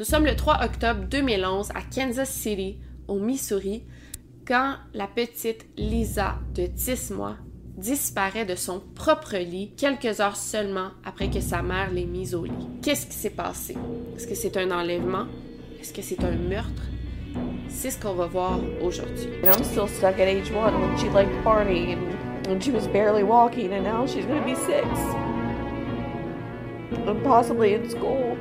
Nous sommes le 3 octobre 2011 à Kansas City, au Missouri, quand la petite Lisa de 10 mois disparaît de son propre lit quelques heures seulement après que sa mère l'ait mise au lit. Qu'est-ce qui s'est passé? Est-ce que c'est un enlèvement? Est-ce que c'est un meurtre? C'est ce qu'on va voir aujourd'hui. I'm still stuck at age one when she liked and when she was barely walking, and now she's gonna six. And possibly in school.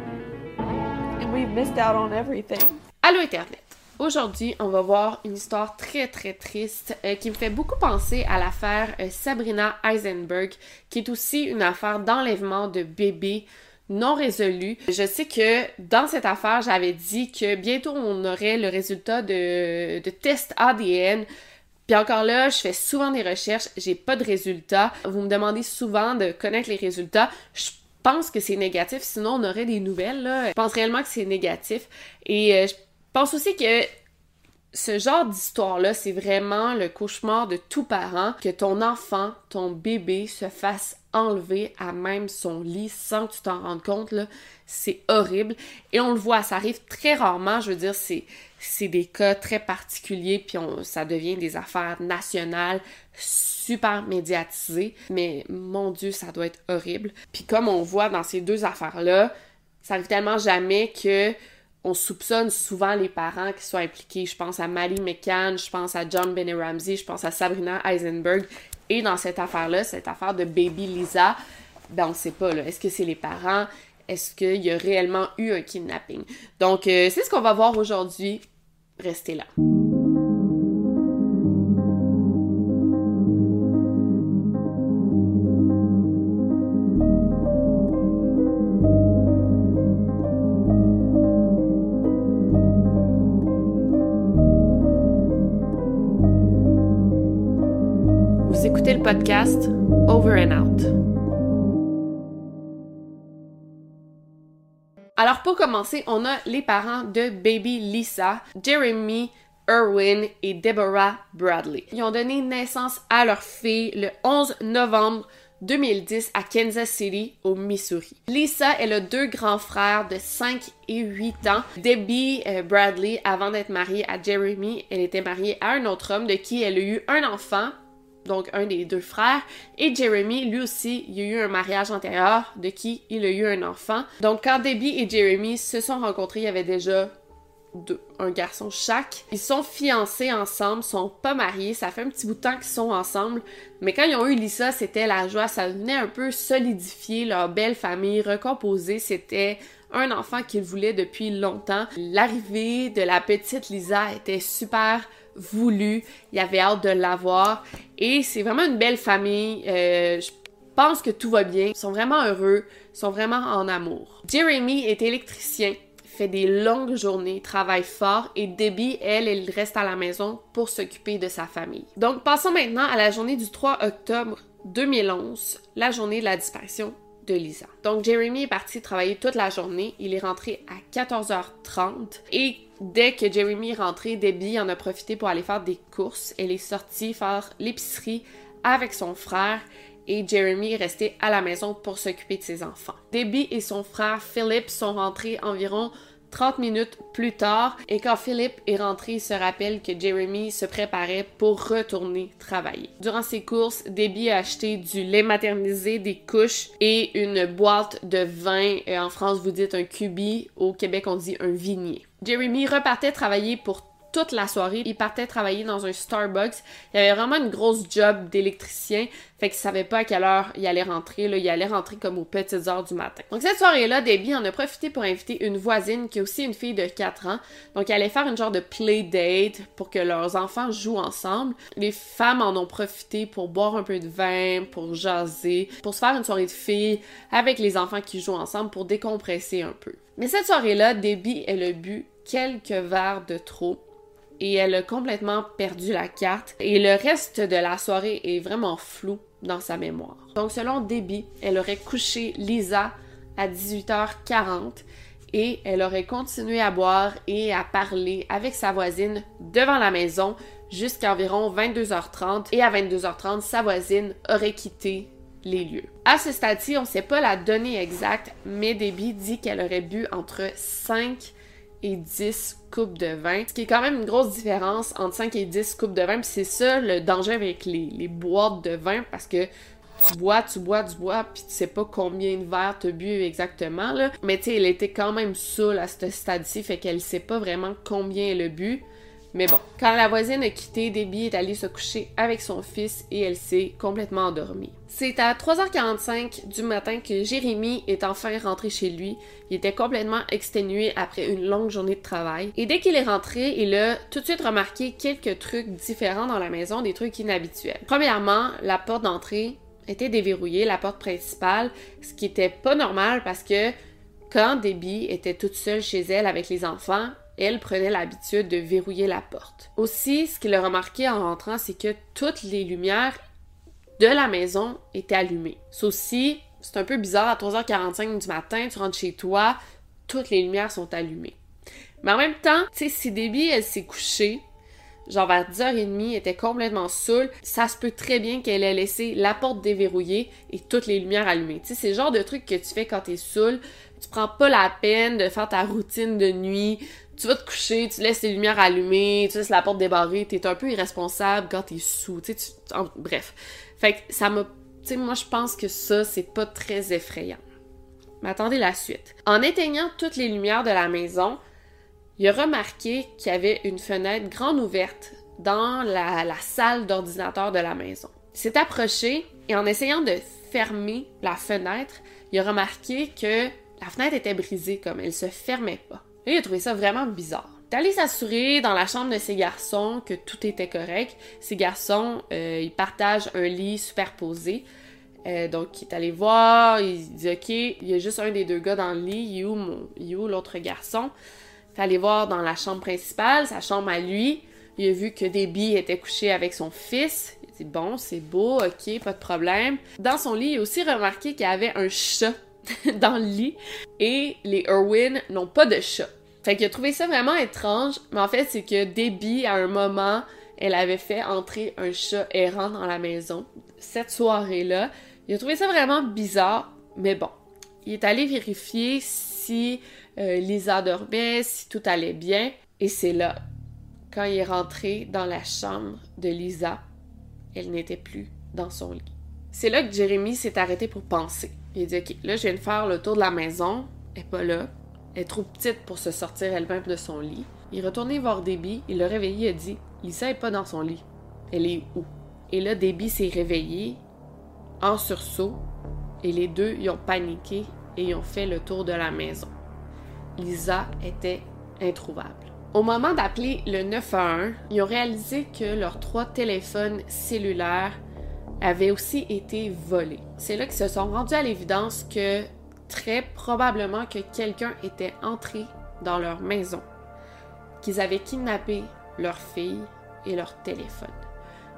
We've missed out on everything. Allô Internet! Aujourd'hui, on va voir une histoire très très triste euh, qui me fait beaucoup penser à l'affaire euh, Sabrina Eisenberg, qui est aussi une affaire d'enlèvement de bébés non résolu. Je sais que dans cette affaire, j'avais dit que bientôt on aurait le résultat de, de test ADN. Puis encore là, je fais souvent des recherches, j'ai pas de résultats. Vous me demandez souvent de connaître les résultats. Pense que c'est négatif, sinon on aurait des nouvelles. Là. Je pense réellement que c'est négatif. Et euh, je pense aussi que ce genre d'histoire-là, c'est vraiment le cauchemar de tout parent, que ton enfant, ton bébé se fasse enlever à même son lit sans que tu t'en rendes compte. C'est horrible. Et on le voit, ça arrive très rarement, je veux dire, c'est, c'est des cas très particuliers, puis ça devient des affaires nationales super médiatisées. Mais mon Dieu, ça doit être horrible. Puis comme on voit dans ces deux affaires-là, ça arrive tellement jamais que on soupçonne souvent les parents qui sont impliqués. Je pense à Mally McCann, je pense à John Benny Ramsey, je pense à Sabrina Eisenberg. Et dans cette affaire-là, cette affaire de Baby Lisa, ben on sait pas, là. Est-ce que c'est les parents? Est-ce qu'il y a réellement eu un kidnapping? Donc, euh, c'est ce qu'on va voir aujourd'hui. Restez là. Vous écoutez le podcast Over and Out. Alors pour commencer, on a les parents de Baby Lisa, Jeremy, Erwin et Deborah Bradley. Ils ont donné naissance à leur fille le 11 novembre 2010 à Kansas City, au Missouri. Lisa, elle a deux grands frères de 5 et 8 ans. Debbie euh, Bradley, avant d'être mariée à Jeremy, elle était mariée à un autre homme de qui elle a eu un enfant, donc un des deux frères. Et Jeremy, lui aussi, il a eu un mariage antérieur de qui il a eu un enfant. Donc quand Debbie et Jeremy se sont rencontrés, il y avait déjà deux, un garçon chaque. Ils sont fiancés ensemble, sont pas mariés, ça fait un petit bout de temps qu'ils sont ensemble, mais quand ils ont eu Lisa, c'était la joie, ça venait un peu solidifier leur belle famille, recomposer, c'était un enfant qu'ils voulaient depuis longtemps. L'arrivée de la petite Lisa était super voulue, il avait hâte de l'avoir et c'est vraiment une belle famille. Euh, je pense que tout va bien, ils sont vraiment heureux, ils sont vraiment en amour. Jeremy est électricien fait des longues journées, travaille fort et Debbie, elle, elle reste à la maison pour s'occuper de sa famille. Donc, passons maintenant à la journée du 3 octobre 2011, la journée de la disparition de Lisa. Donc, Jeremy est parti travailler toute la journée. Il est rentré à 14h30 et dès que Jeremy est rentré, Debbie en a profité pour aller faire des courses. Elle est sortie faire l'épicerie avec son frère et Jeremy est resté à la maison pour s'occuper de ses enfants. Debbie et son frère Philip sont rentrés environ 30 minutes plus tard, et quand Philip est rentré, il se rappelle que Jeremy se préparait pour retourner travailler. Durant ses courses, Debbie a acheté du lait maternisé, des couches et une boîte de vin. Euh, en France, vous dites un cubi. Au Québec, on dit un vignier. Jeremy repartait travailler pour toute la soirée. Il partait travailler dans un Starbucks. Il avait vraiment une grosse job d'électricien. Fait qu'il savait pas à quelle heure il allait rentrer. Il allait rentrer comme aux petites heures du matin. Donc cette soirée-là, Debbie en a profité pour inviter une voisine qui est aussi une fille de 4 ans. Donc elle allait faire une genre de play date pour que leurs enfants jouent ensemble. Les femmes en ont profité pour boire un peu de vin, pour jaser, pour se faire une soirée de filles avec les enfants qui jouent ensemble pour décompresser un peu. Mais cette soirée-là, Debbie, elle a bu quelques verres de trop et elle a complètement perdu la carte et le reste de la soirée est vraiment flou dans sa mémoire. Donc selon Debbie, elle aurait couché Lisa à 18h40 et elle aurait continué à boire et à parler avec sa voisine devant la maison jusqu'à environ 22h30 et à 22h30 sa voisine aurait quitté les lieux. À ce stade-ci, on ne sait pas la donnée exacte, mais Debbie dit qu'elle aurait bu entre 5 et 10 coupes de vin, ce qui est quand même une grosse différence entre 5 et 10 coupes de vin, puis c'est ça le danger avec les, boîtes de vin, parce que tu bois, tu bois, tu bois, puis tu sais pas combien de verres t'as bu exactement, là. Mais tu sais, elle était quand même saoule à ce stade-ci, fait qu'elle sait pas vraiment combien elle a bu. Mais bon, quand la voisine a quitté, Debbie est allée se coucher avec son fils et elle s'est complètement endormie. C'est à 3h45 du matin que Jérémy est enfin rentré chez lui. Il était complètement exténué après une longue journée de travail. Et dès qu'il est rentré, il a tout de suite remarqué quelques trucs différents dans la maison, des trucs inhabituels. Premièrement, la porte d'entrée était déverrouillée, la porte principale, ce qui était pas normal parce que quand Debbie était toute seule chez elle avec les enfants, elle prenait l'habitude de verrouiller la porte. Aussi, ce qu'il a remarqué en rentrant, c'est que toutes les lumières de la maison étaient allumées. Ceci, c'est un peu bizarre, à 3h45 du matin, tu rentres chez toi, toutes les lumières sont allumées. Mais en même temps, tu sais, si Debbie, elle s'est couchée, genre vers 10h30, était complètement saoule, ça se peut très bien qu'elle ait laissé la porte déverrouillée et toutes les lumières allumées. C'est le genre de truc que tu fais quand t'es saoul, tu prends pas la peine de faire ta routine de nuit, tu vas te coucher, tu laisses les lumières allumées, tu laisses la porte débarrée, t'es un peu irresponsable quand t'es sous, tu sais, bref. Fait que ça m'a, tu sais, moi je pense que ça, c'est pas très effrayant. Mais attendez la suite. En éteignant toutes les lumières de la maison, il a remarqué qu'il y avait une fenêtre grande ouverte dans la, salle d'ordinateur de la maison. Il s'est approché et en essayant de fermer la fenêtre, il a remarqué que la fenêtre était brisée, comme elle se fermait pas. Il a trouvé ça vraiment bizarre. Il allé s'assurer dans la chambre de ses garçons que tout était correct. Ces garçons, euh, ils partagent un lit superposé. Euh, donc, il est allé voir, il dit Ok, il y a juste un des deux gars dans le lit, il est où, où l'autre garçon Il est allé voir dans la chambre principale, sa chambre à lui. Il a vu que Debbie était couchée avec son fils. Il dit Bon, c'est beau, ok, pas de problème. Dans son lit, il a aussi remarqué qu'il y avait un chat dans le lit et les Irwin n'ont pas de chat. Fait qu'il a trouvé ça vraiment étrange, mais en fait, c'est que Debbie, à un moment, elle avait fait entrer un chat errant dans la maison. Cette soirée-là, il a trouvé ça vraiment bizarre, mais bon. Il est allé vérifier si euh, Lisa dormait, si tout allait bien, et c'est là, quand il est rentré dans la chambre de Lisa, elle n'était plus dans son lit. C'est là que Jérémy s'est arrêté pour penser. Il a dit Ok, là, je viens de faire le tour de la maison. Elle n'est pas là. Est trop petite pour se sortir elle-même de son lit. Il est retourné voir Debbie. Il l'a réveillé et a dit Lisa n'est pas dans son lit. Elle est où Et là, Debbie s'est réveillée en sursaut. Et les deux, ils ont paniqué et ils ont fait le tour de la maison. Lisa était introuvable. Au moment d'appeler le 911, ils ont réalisé que leurs trois téléphones cellulaires avaient aussi été volés. C'est là qu'ils se sont rendus à l'évidence que très probablement que quelqu'un était entré dans leur maison, qu'ils avaient kidnappé leur fille et leur téléphone.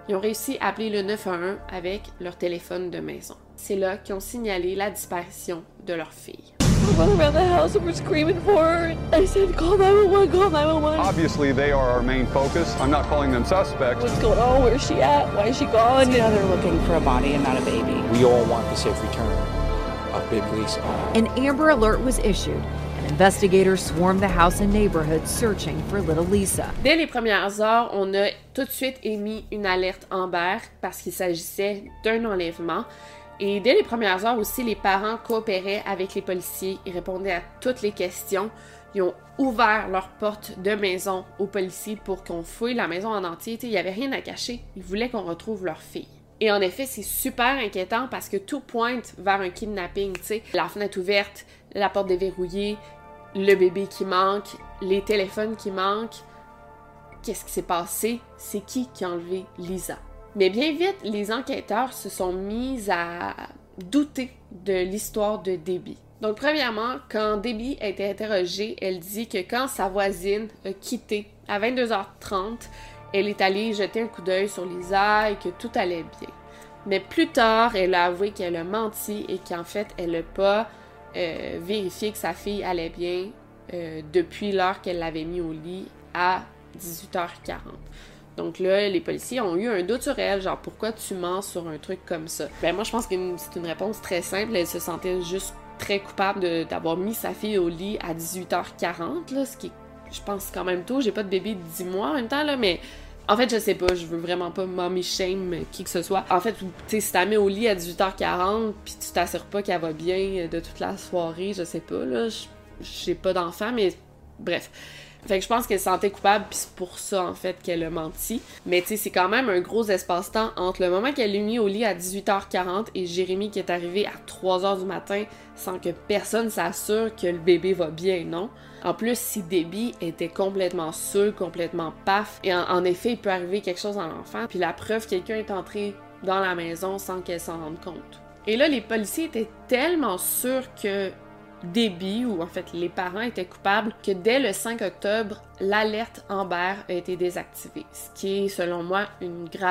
Ils ont réussi à appeler le 911 avec leur téléphone de maison. C'est là qu'ils ont signalé la disparition de leur fille. run around the house and we're screaming for her. I said, call 911, call 911. Obviously, they are our main focus. I'm not calling them suspects. What's going on? Where's she at? Why is she gone? Now they're looking for a body and not a baby. We all want the safe return of baby Lisa. An Amber Alert was issued, and a Investigators swarmed the house and neighborhood searching for little Lisa. Dès les premières heures, on a tout de suite émis une alerte Amber parce qu'il s'agissait d'un enlèvement. Et dès les premières heures aussi, les parents coopéraient avec les policiers, ils répondaient à toutes les questions. Ils ont ouvert leurs portes de maison aux policiers pour qu'on fouille la maison en entier. Il n'y avait rien à cacher. Ils voulaient qu'on retrouve leur fille. Et en effet, c'est super inquiétant parce que tout pointe vers un kidnapping. sais. La fenêtre ouverte, la porte déverrouillée, le bébé qui manque, les téléphones qui manquent. Qu'est-ce qui s'est passé? C'est qui qui a enlevé Lisa? Mais bien vite, les enquêteurs se sont mis à douter de l'histoire de Debbie. Donc, premièrement, quand Debbie a été interrogée, elle dit que quand sa voisine a quitté à 22h30, elle est allée jeter un coup d'œil sur Lisa et que tout allait bien. Mais plus tard, elle a avoué qu'elle a menti et qu'en fait, elle n'a pas euh, vérifié que sa fille allait bien euh, depuis l'heure qu'elle l'avait mis au lit à 18h40. Donc là, les policiers ont eu un doute sur elle, genre pourquoi tu mens sur un truc comme ça? Ben moi je pense que c'est une réponse très simple, elle se sentait juste très coupable d'avoir mis sa fille au lit à 18h40, là, ce qui est, je pense, quand même tôt. J'ai pas de bébé de 10 mois en même temps, là, mais en fait, je sais pas, je veux vraiment pas mommy shame qui que ce soit. En fait, tu sais, si t'as mis au lit à 18h40, puis tu t'assures pas qu'elle va bien de toute la soirée, je sais pas, là, j'ai pas d'enfant, mais bref. Fait que je pense qu'elle se sentait coupable, puis c'est pour ça, en fait, qu'elle a menti. Mais tu sais, c'est quand même un gros espace-temps entre le moment qu'elle est mis au lit à 18h40 et Jérémy qui est arrivé à 3h du matin sans que personne s'assure que le bébé va bien, non? En plus, si Debbie était complètement sûre, complètement paf, et en, effet, il peut arriver quelque chose à l'enfant, puis la preuve, quelqu'un est entré dans la maison sans qu'elle s'en rende compte. Et là, les policiers étaient tellement sûrs que Debbie, ou en fait les parents étaient coupables, que dès le 5 octobre, l'alerte Amber a été désactivée, ce qui est selon moi une grave.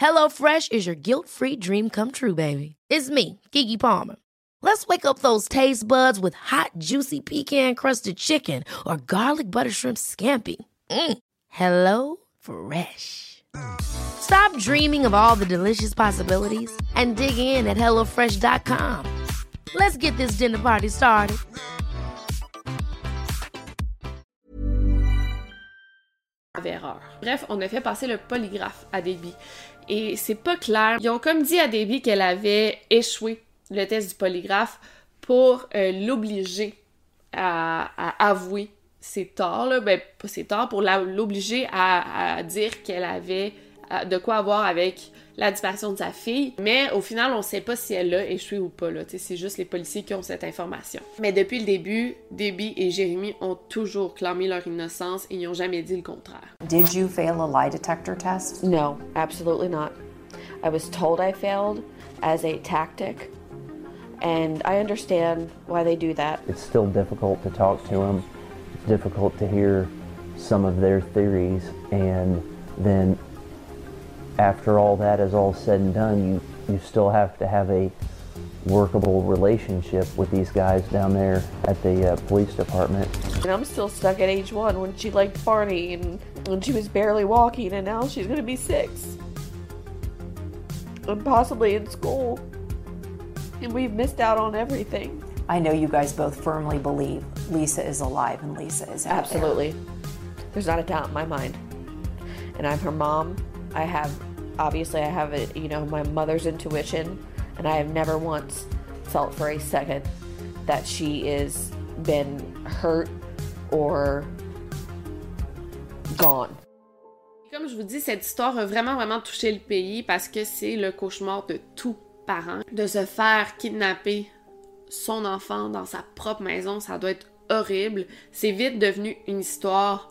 HelloFresh is your guilt-free dream come true, baby. It's me, Gigi Palmer. Let's wake up those taste buds with hot, juicy pecan-crusted chicken or garlic butter shrimp scampi. Mm. Hello Fresh. Stop dreaming of all the delicious possibilities and dig in at HelloFresh.com. Let's get this dinner party started. Erreur. Bref, on a fait passer le polygraphe à Debbie. Et c'est pas clair. Ils ont comme dit à Debbie qu'elle avait échoué le test du polygraphe pour euh, l'obliger à, avouer ses torts, là. ben pas ses torts, pour l'obliger à, dire qu'elle avait de quoi avoir avec la disparition de sa fille. Mais au final, on sait pas si elle a échoué ou pas. C'est juste les policiers qui ont cette information. Mais depuis le début, Debbie et Jérémy ont toujours clamé leur innocence et ils n'ont jamais dit le contraire. Did you fail a lie detector test? No, absolutely not. I was told I failed as a tactic. And I understand why they do that. It's still difficult to talk to them. It's difficult to hear some of their theories and then after all that is all said and done, you, you still have to have a workable relationship with these guys down there at the uh, police department. And I'm still stuck at age one when she liked Barney and when she was barely walking, and now she's going to be six. And possibly in school. And we've missed out on everything. I know you guys both firmly believe Lisa is alive and Lisa is Absolutely. There. There's not a doubt in my mind. And I'm her mom. I have obviously I have a, you know my mother's intuition and I have never once felt for a second that she is been hurt or gone. Comme je vous dis, cette histoire a vraiment vraiment touché le pays parce que c'est le cauchemar de tout parent de se faire kidnapper son enfant dans sa propre maison, ça doit être horrible. C'est vite devenu une histoire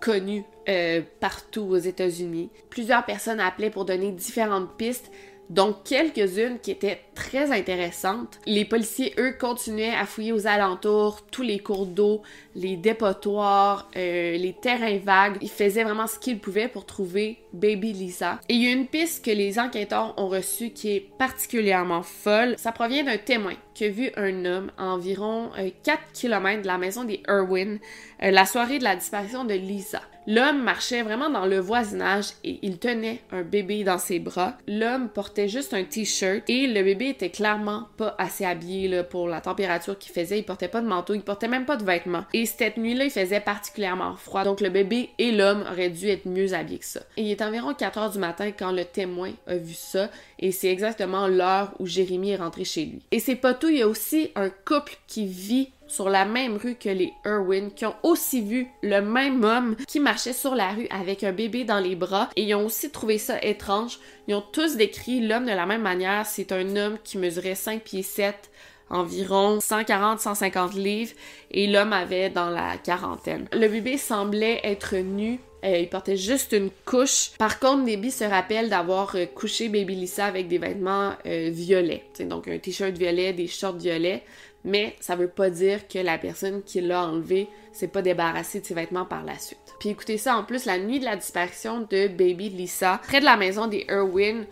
connue euh, partout aux États-Unis. Plusieurs personnes appelaient pour donner différentes pistes, donc quelques-unes qui étaient très intéressantes. Les policiers, eux, continuaient à fouiller aux alentours, tous les cours d'eau, les dépotoirs, euh, les terrains vagues. Ils faisaient vraiment ce qu'ils pouvaient pour trouver Baby Lisa. Et il y a une piste que les enquêteurs ont reçue qui est particulièrement folle. Ça provient d'un témoin qui a vu un homme à environ 4 euh, km de la maison des Irwin euh, la soirée de la disparition de Lisa. L'homme marchait vraiment dans le voisinage et il tenait un bébé dans ses bras. L'homme portait juste un t-shirt et le bébé était clairement pas assez habillé là, pour la température qu'il faisait. Il portait pas de manteau, il portait même pas de vêtements. Et cette nuit-là, il faisait particulièrement froid. Donc le bébé et l'homme auraient dû être mieux habillés que ça. Et il est environ 4 heures du matin quand le témoin a vu ça et c'est exactement l'heure où Jérémy est rentré chez lui. Et c'est pas tout, il y a aussi un couple qui vit sur la même rue que les Irwin, qui ont aussi vu le même homme qui marchait sur la rue avec un bébé dans les bras et ils ont aussi trouvé ça étrange. Ils ont tous décrit l'homme de la même manière. C'est un homme qui mesurait 5 pieds 7, environ 140-150 livres et l'homme avait dans la quarantaine. Le bébé semblait être nu euh, il portait juste une couche. Par contre, Debbie se rappelle d'avoir euh, couché Baby Lisa avec des vêtements euh, violets. donc un t-shirt violet, des shorts violets mais ça veut pas dire que la personne qui l'a enlevé s'est pas débarrassée de ses vêtements par la suite. Puis écoutez ça, en plus, la nuit de la disparition de Baby Lisa, près de la maison des Irwin,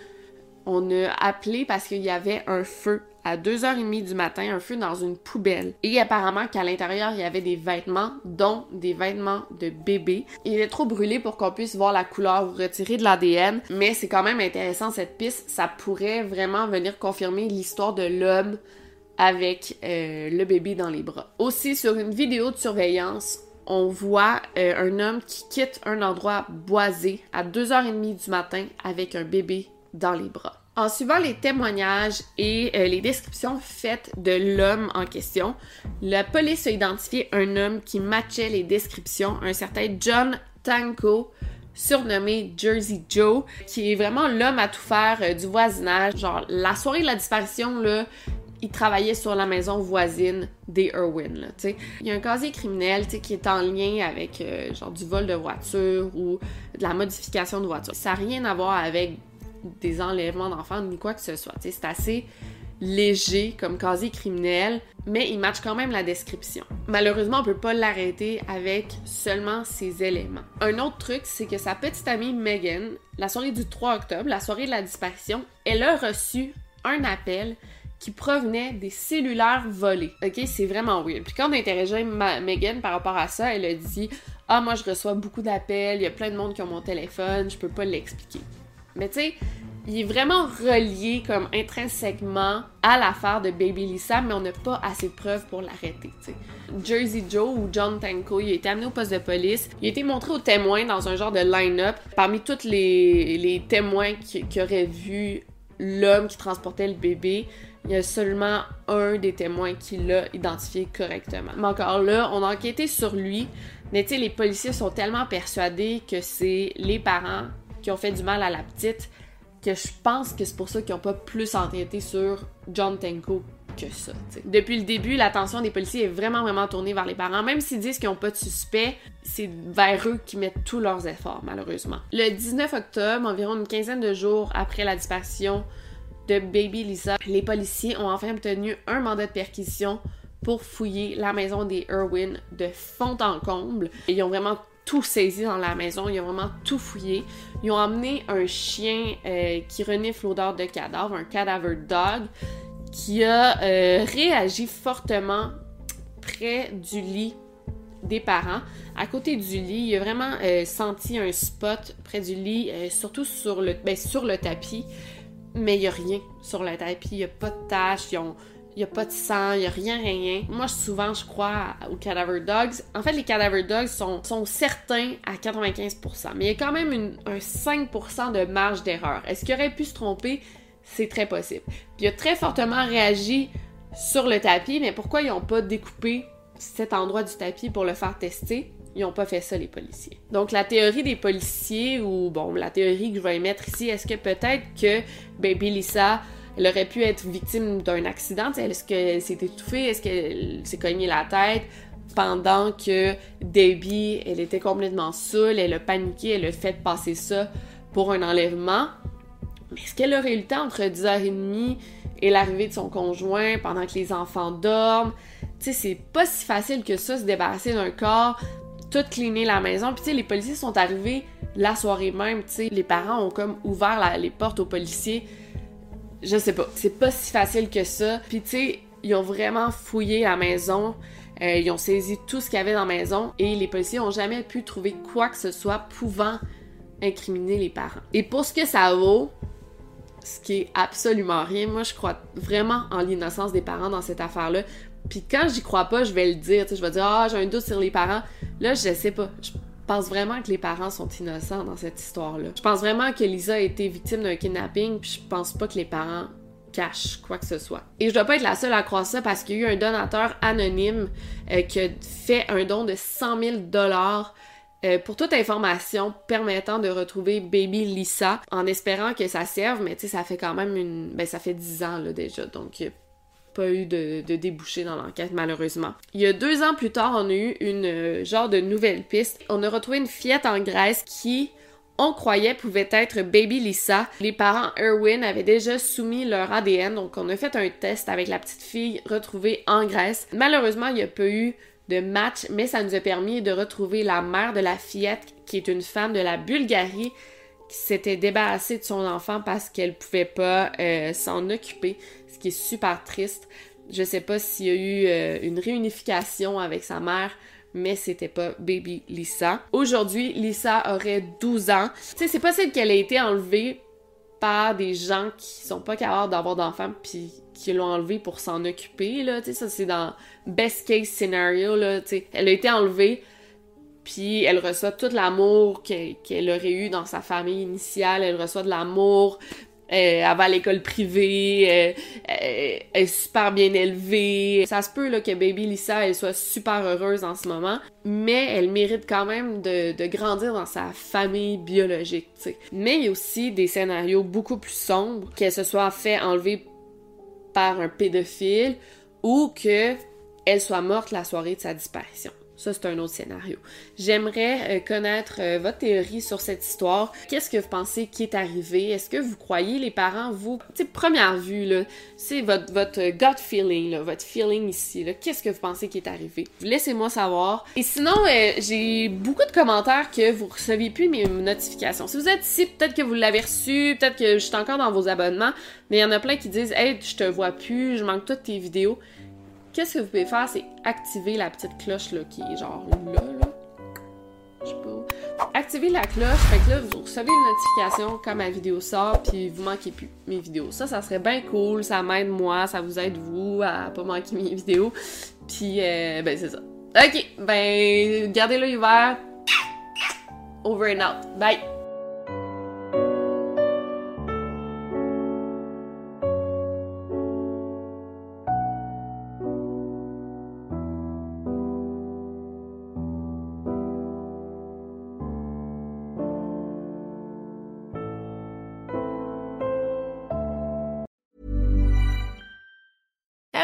on a appelé parce qu'il y avait un feu à 2h30 du matin, un feu dans une poubelle. Et apparemment qu'à l'intérieur, il y avait des vêtements, dont des vêtements de bébé. Il est trop brûlé pour qu'on puisse voir la couleur ou retirer de l'ADN, mais c'est quand même intéressant cette piste. Ça pourrait vraiment venir confirmer l'histoire de l'homme avec euh, le bébé dans les bras. Aussi, sur une vidéo de surveillance, on voit euh, un homme qui quitte un endroit boisé à 2h30 du matin avec un bébé dans les bras. En suivant les témoignages et euh, les descriptions faites de l'homme en question, la police a identifié un homme qui matchait les descriptions, un certain John Tanko, surnommé Jersey Joe, qui est vraiment l'homme à tout faire du voisinage. Genre, la soirée de la disparition, là, il travaillait sur la maison voisine des Irwin. Il y a un casier criminel qui est en lien avec euh, du vol de voiture ou de la modification de voiture. Ça n'a rien à voir avec des enlèvements d'enfants ni quoi que ce soit. C'est assez léger comme casier criminel, mais il match quand même la description. Malheureusement, on peut pas l'arrêter avec seulement ces éléments. Un autre truc, c'est que sa petite amie Megan, la soirée du 3 octobre, la soirée de la disparition, elle a reçu un appel qui provenaient des cellulaires volés. Ok, c'est vraiment weird. Puis quand on a interrogé Megan par rapport à ça, elle a dit Ah, moi je reçois beaucoup d'appels, il y a plein de monde qui ont mon téléphone, je peux pas l'expliquer. Mais tu sais, il est vraiment relié comme intrinsèquement à l'affaire de Baby Lisa, mais on n'a pas assez de preuves pour l'arrêter. Jersey Joe ou John Tanko, il a été amené au poste de police. Il a été montré aux témoins dans un genre de line-up. Parmi tous les, les témoins qui auraient vu l'homme qui transportait le bébé, il y a seulement un des témoins qui l'a identifié correctement. Mais encore là, on a enquêté sur lui, mais tu les policiers sont tellement persuadés que c'est les parents qui ont fait du mal à la petite que je pense que c'est pour ça qu'ils n'ont pas plus enquêté sur John Tenko que ça. Depuis le début, l'attention des policiers est vraiment, vraiment tournée vers les parents. Même s'ils disent qu'ils n'ont pas de suspect, c'est vers eux qu'ils mettent tous leurs efforts, malheureusement. Le 19 octobre, environ une quinzaine de jours après la disparition de Baby Lisa, les policiers ont enfin obtenu un mandat de perquisition pour fouiller la maison des Irwin de fond en comble. Ils ont vraiment tout saisi dans la maison, ils ont vraiment tout fouillé. Ils ont emmené un chien euh, qui renifle l'odeur de cadavre, un cadaver dog, qui a euh, réagi fortement près du lit des parents. À côté du lit, il a vraiment euh, senti un spot près du lit, surtout sur le, ben, sur le tapis mais il n'y a rien sur le tapis, il n'y a pas de taches, il n'y a pas de sang, il n'y a rien, rien. Moi, souvent, je crois aux cadaver dogs. En fait, les cadaver dogs sont, sont certains à 95%, mais il y a quand même un 5% de marge d'erreur. Est-ce qu'il aurait pu se tromper? C'est très possible. Il a très fortement réagi sur le tapis, mais pourquoi ils n'ont pas découpé cet endroit du tapis pour le faire tester? Ils n'ont pas fait ça, les policiers. Donc, la théorie des policiers, ou bon, la théorie que je vais émettre ici, est-ce que peut-être que Baby Lisa Elle aurait pu être victime d'un accident? Est-ce qu'elle s'est étouffée? Est-ce qu'elle s'est cognée la tête? pendant que Debbie, elle était complètement saoule, elle a paniqué, elle a fait passer ça pour un enlèvement? Mais est-ce qu'elle aurait eu le temps entre 10h30 et l'arrivée de son conjoint pendant que les enfants dorment? Tu sais, c'est pas si facile que ça, se débarrasser d'un corps, tout cleaner la maison. Puis tu sais, les policiers sont arrivés la soirée même, tu sais, les parents ont comme ouvert les portes aux policiers. Je sais pas, c'est pas si facile que ça. Puis tu sais, ils ont vraiment fouillé la maison. Euh, ils ont saisi tout ce qu'il y avait dans la maison et les policiers n'ont jamais pu trouver quoi que ce soit pouvant incriminer les parents. Et pour ce que ça vaut, ce qui est absolument rien, moi je crois vraiment en l'innocence des parents dans cette affaire-là. Puis quand j'y crois pas, je vais le dire, je vais dire ah j'ai un doute sur les parents. Là je sais pas, je pense vraiment que les parents sont innocents dans cette histoire-là. Je pense vraiment que Lisa a été victime d'un kidnapping, puis je pense pas que les parents cache quoi que ce soit. Et je dois pas être la seule à croire ça parce qu'il y a eu un donateur anonyme euh, qui a fait un don de 100 000 dollars euh, pour toute information permettant de retrouver Baby Lisa en espérant que ça serve, mais tu sais, ça fait quand même une... Ben, ça fait 10 ans, là, déjà, donc pas eu de, débouché dans l'enquête, malheureusement. Il y a deux ans plus tard, on a eu une euh, genre de nouvelle piste. On a retrouvé une fillette en Grèce qui on croyait pouvait être Baby Lisa. Les parents Erwin avaient déjà soumis leur ADN, donc on a fait un test avec la petite fille retrouvée en Grèce. Malheureusement, il n'y a pas eu de match, mais ça nous a permis de retrouver la mère de la fillette, qui est une femme de la Bulgarie, qui s'était débarrassée de son enfant parce qu'elle pouvait pas euh, s'en occuper, ce qui est super triste. Je sais pas s'il y a eu euh, une réunification avec sa mère mais c'était pas Baby Lisa. Aujourd'hui, Lisa aurait 12 ans. Tu sais, c'est possible qu'elle ait été enlevée par des gens qui sont pas capables d'avoir d'enfants puis qui l'ont enlevée pour s'en occuper là, tu sais ça c'est dans best case scenario là, tu sais. Elle a été enlevée puis elle reçoit tout l'amour qu'elle aurait eu dans sa famille initiale, elle reçoit de l'amour euh, elle va à l'école privée, euh, euh, elle est super bien élevée. Ça se peut là, que Baby Lisa elle soit super heureuse en ce moment, mais elle mérite quand même de, grandir dans sa famille biologique. sais. Mais il y a aussi des scénarios beaucoup plus sombres, qu'elle se soit fait enlever par un pédophile ou que elle soit morte la soirée de sa disparition. Ça, c'est un autre scénario. J'aimerais euh, connaître euh, votre théorie sur cette histoire. Qu'est-ce que vous pensez qui est arrivé? Est-ce que vous croyez les parents, vous, tu première vue, c'est votre, votre gut feeling, là, votre feeling ici, là. Qu'est-ce que vous pensez qui est arrivé? Laissez-moi savoir. Et sinon, euh, j'ai beaucoup de commentaires que vous receviez plus mes notifications. Si vous êtes ici, peut-être que vous l'avez reçu, peut-être que je suis encore dans vos abonnements, mais il y en a plein qui disent, hey, je te vois plus, je manque toutes tes vidéos qu'est-ce que vous pouvez faire, c'est activer la petite cloche là, qui est genre là. Je sais pas. Activez la cloche, fait que là, vous recevez une notification quand ma vidéo sort, puis vous manquez plus mes vidéos. Ça, ça serait bien cool, ça m'aide moi, ça vous aide vous à pas manquer mes vidéos. Puis, euh, ben c'est ça. Ok, ben, gardez l'œil ouvert. Over and out. Bye!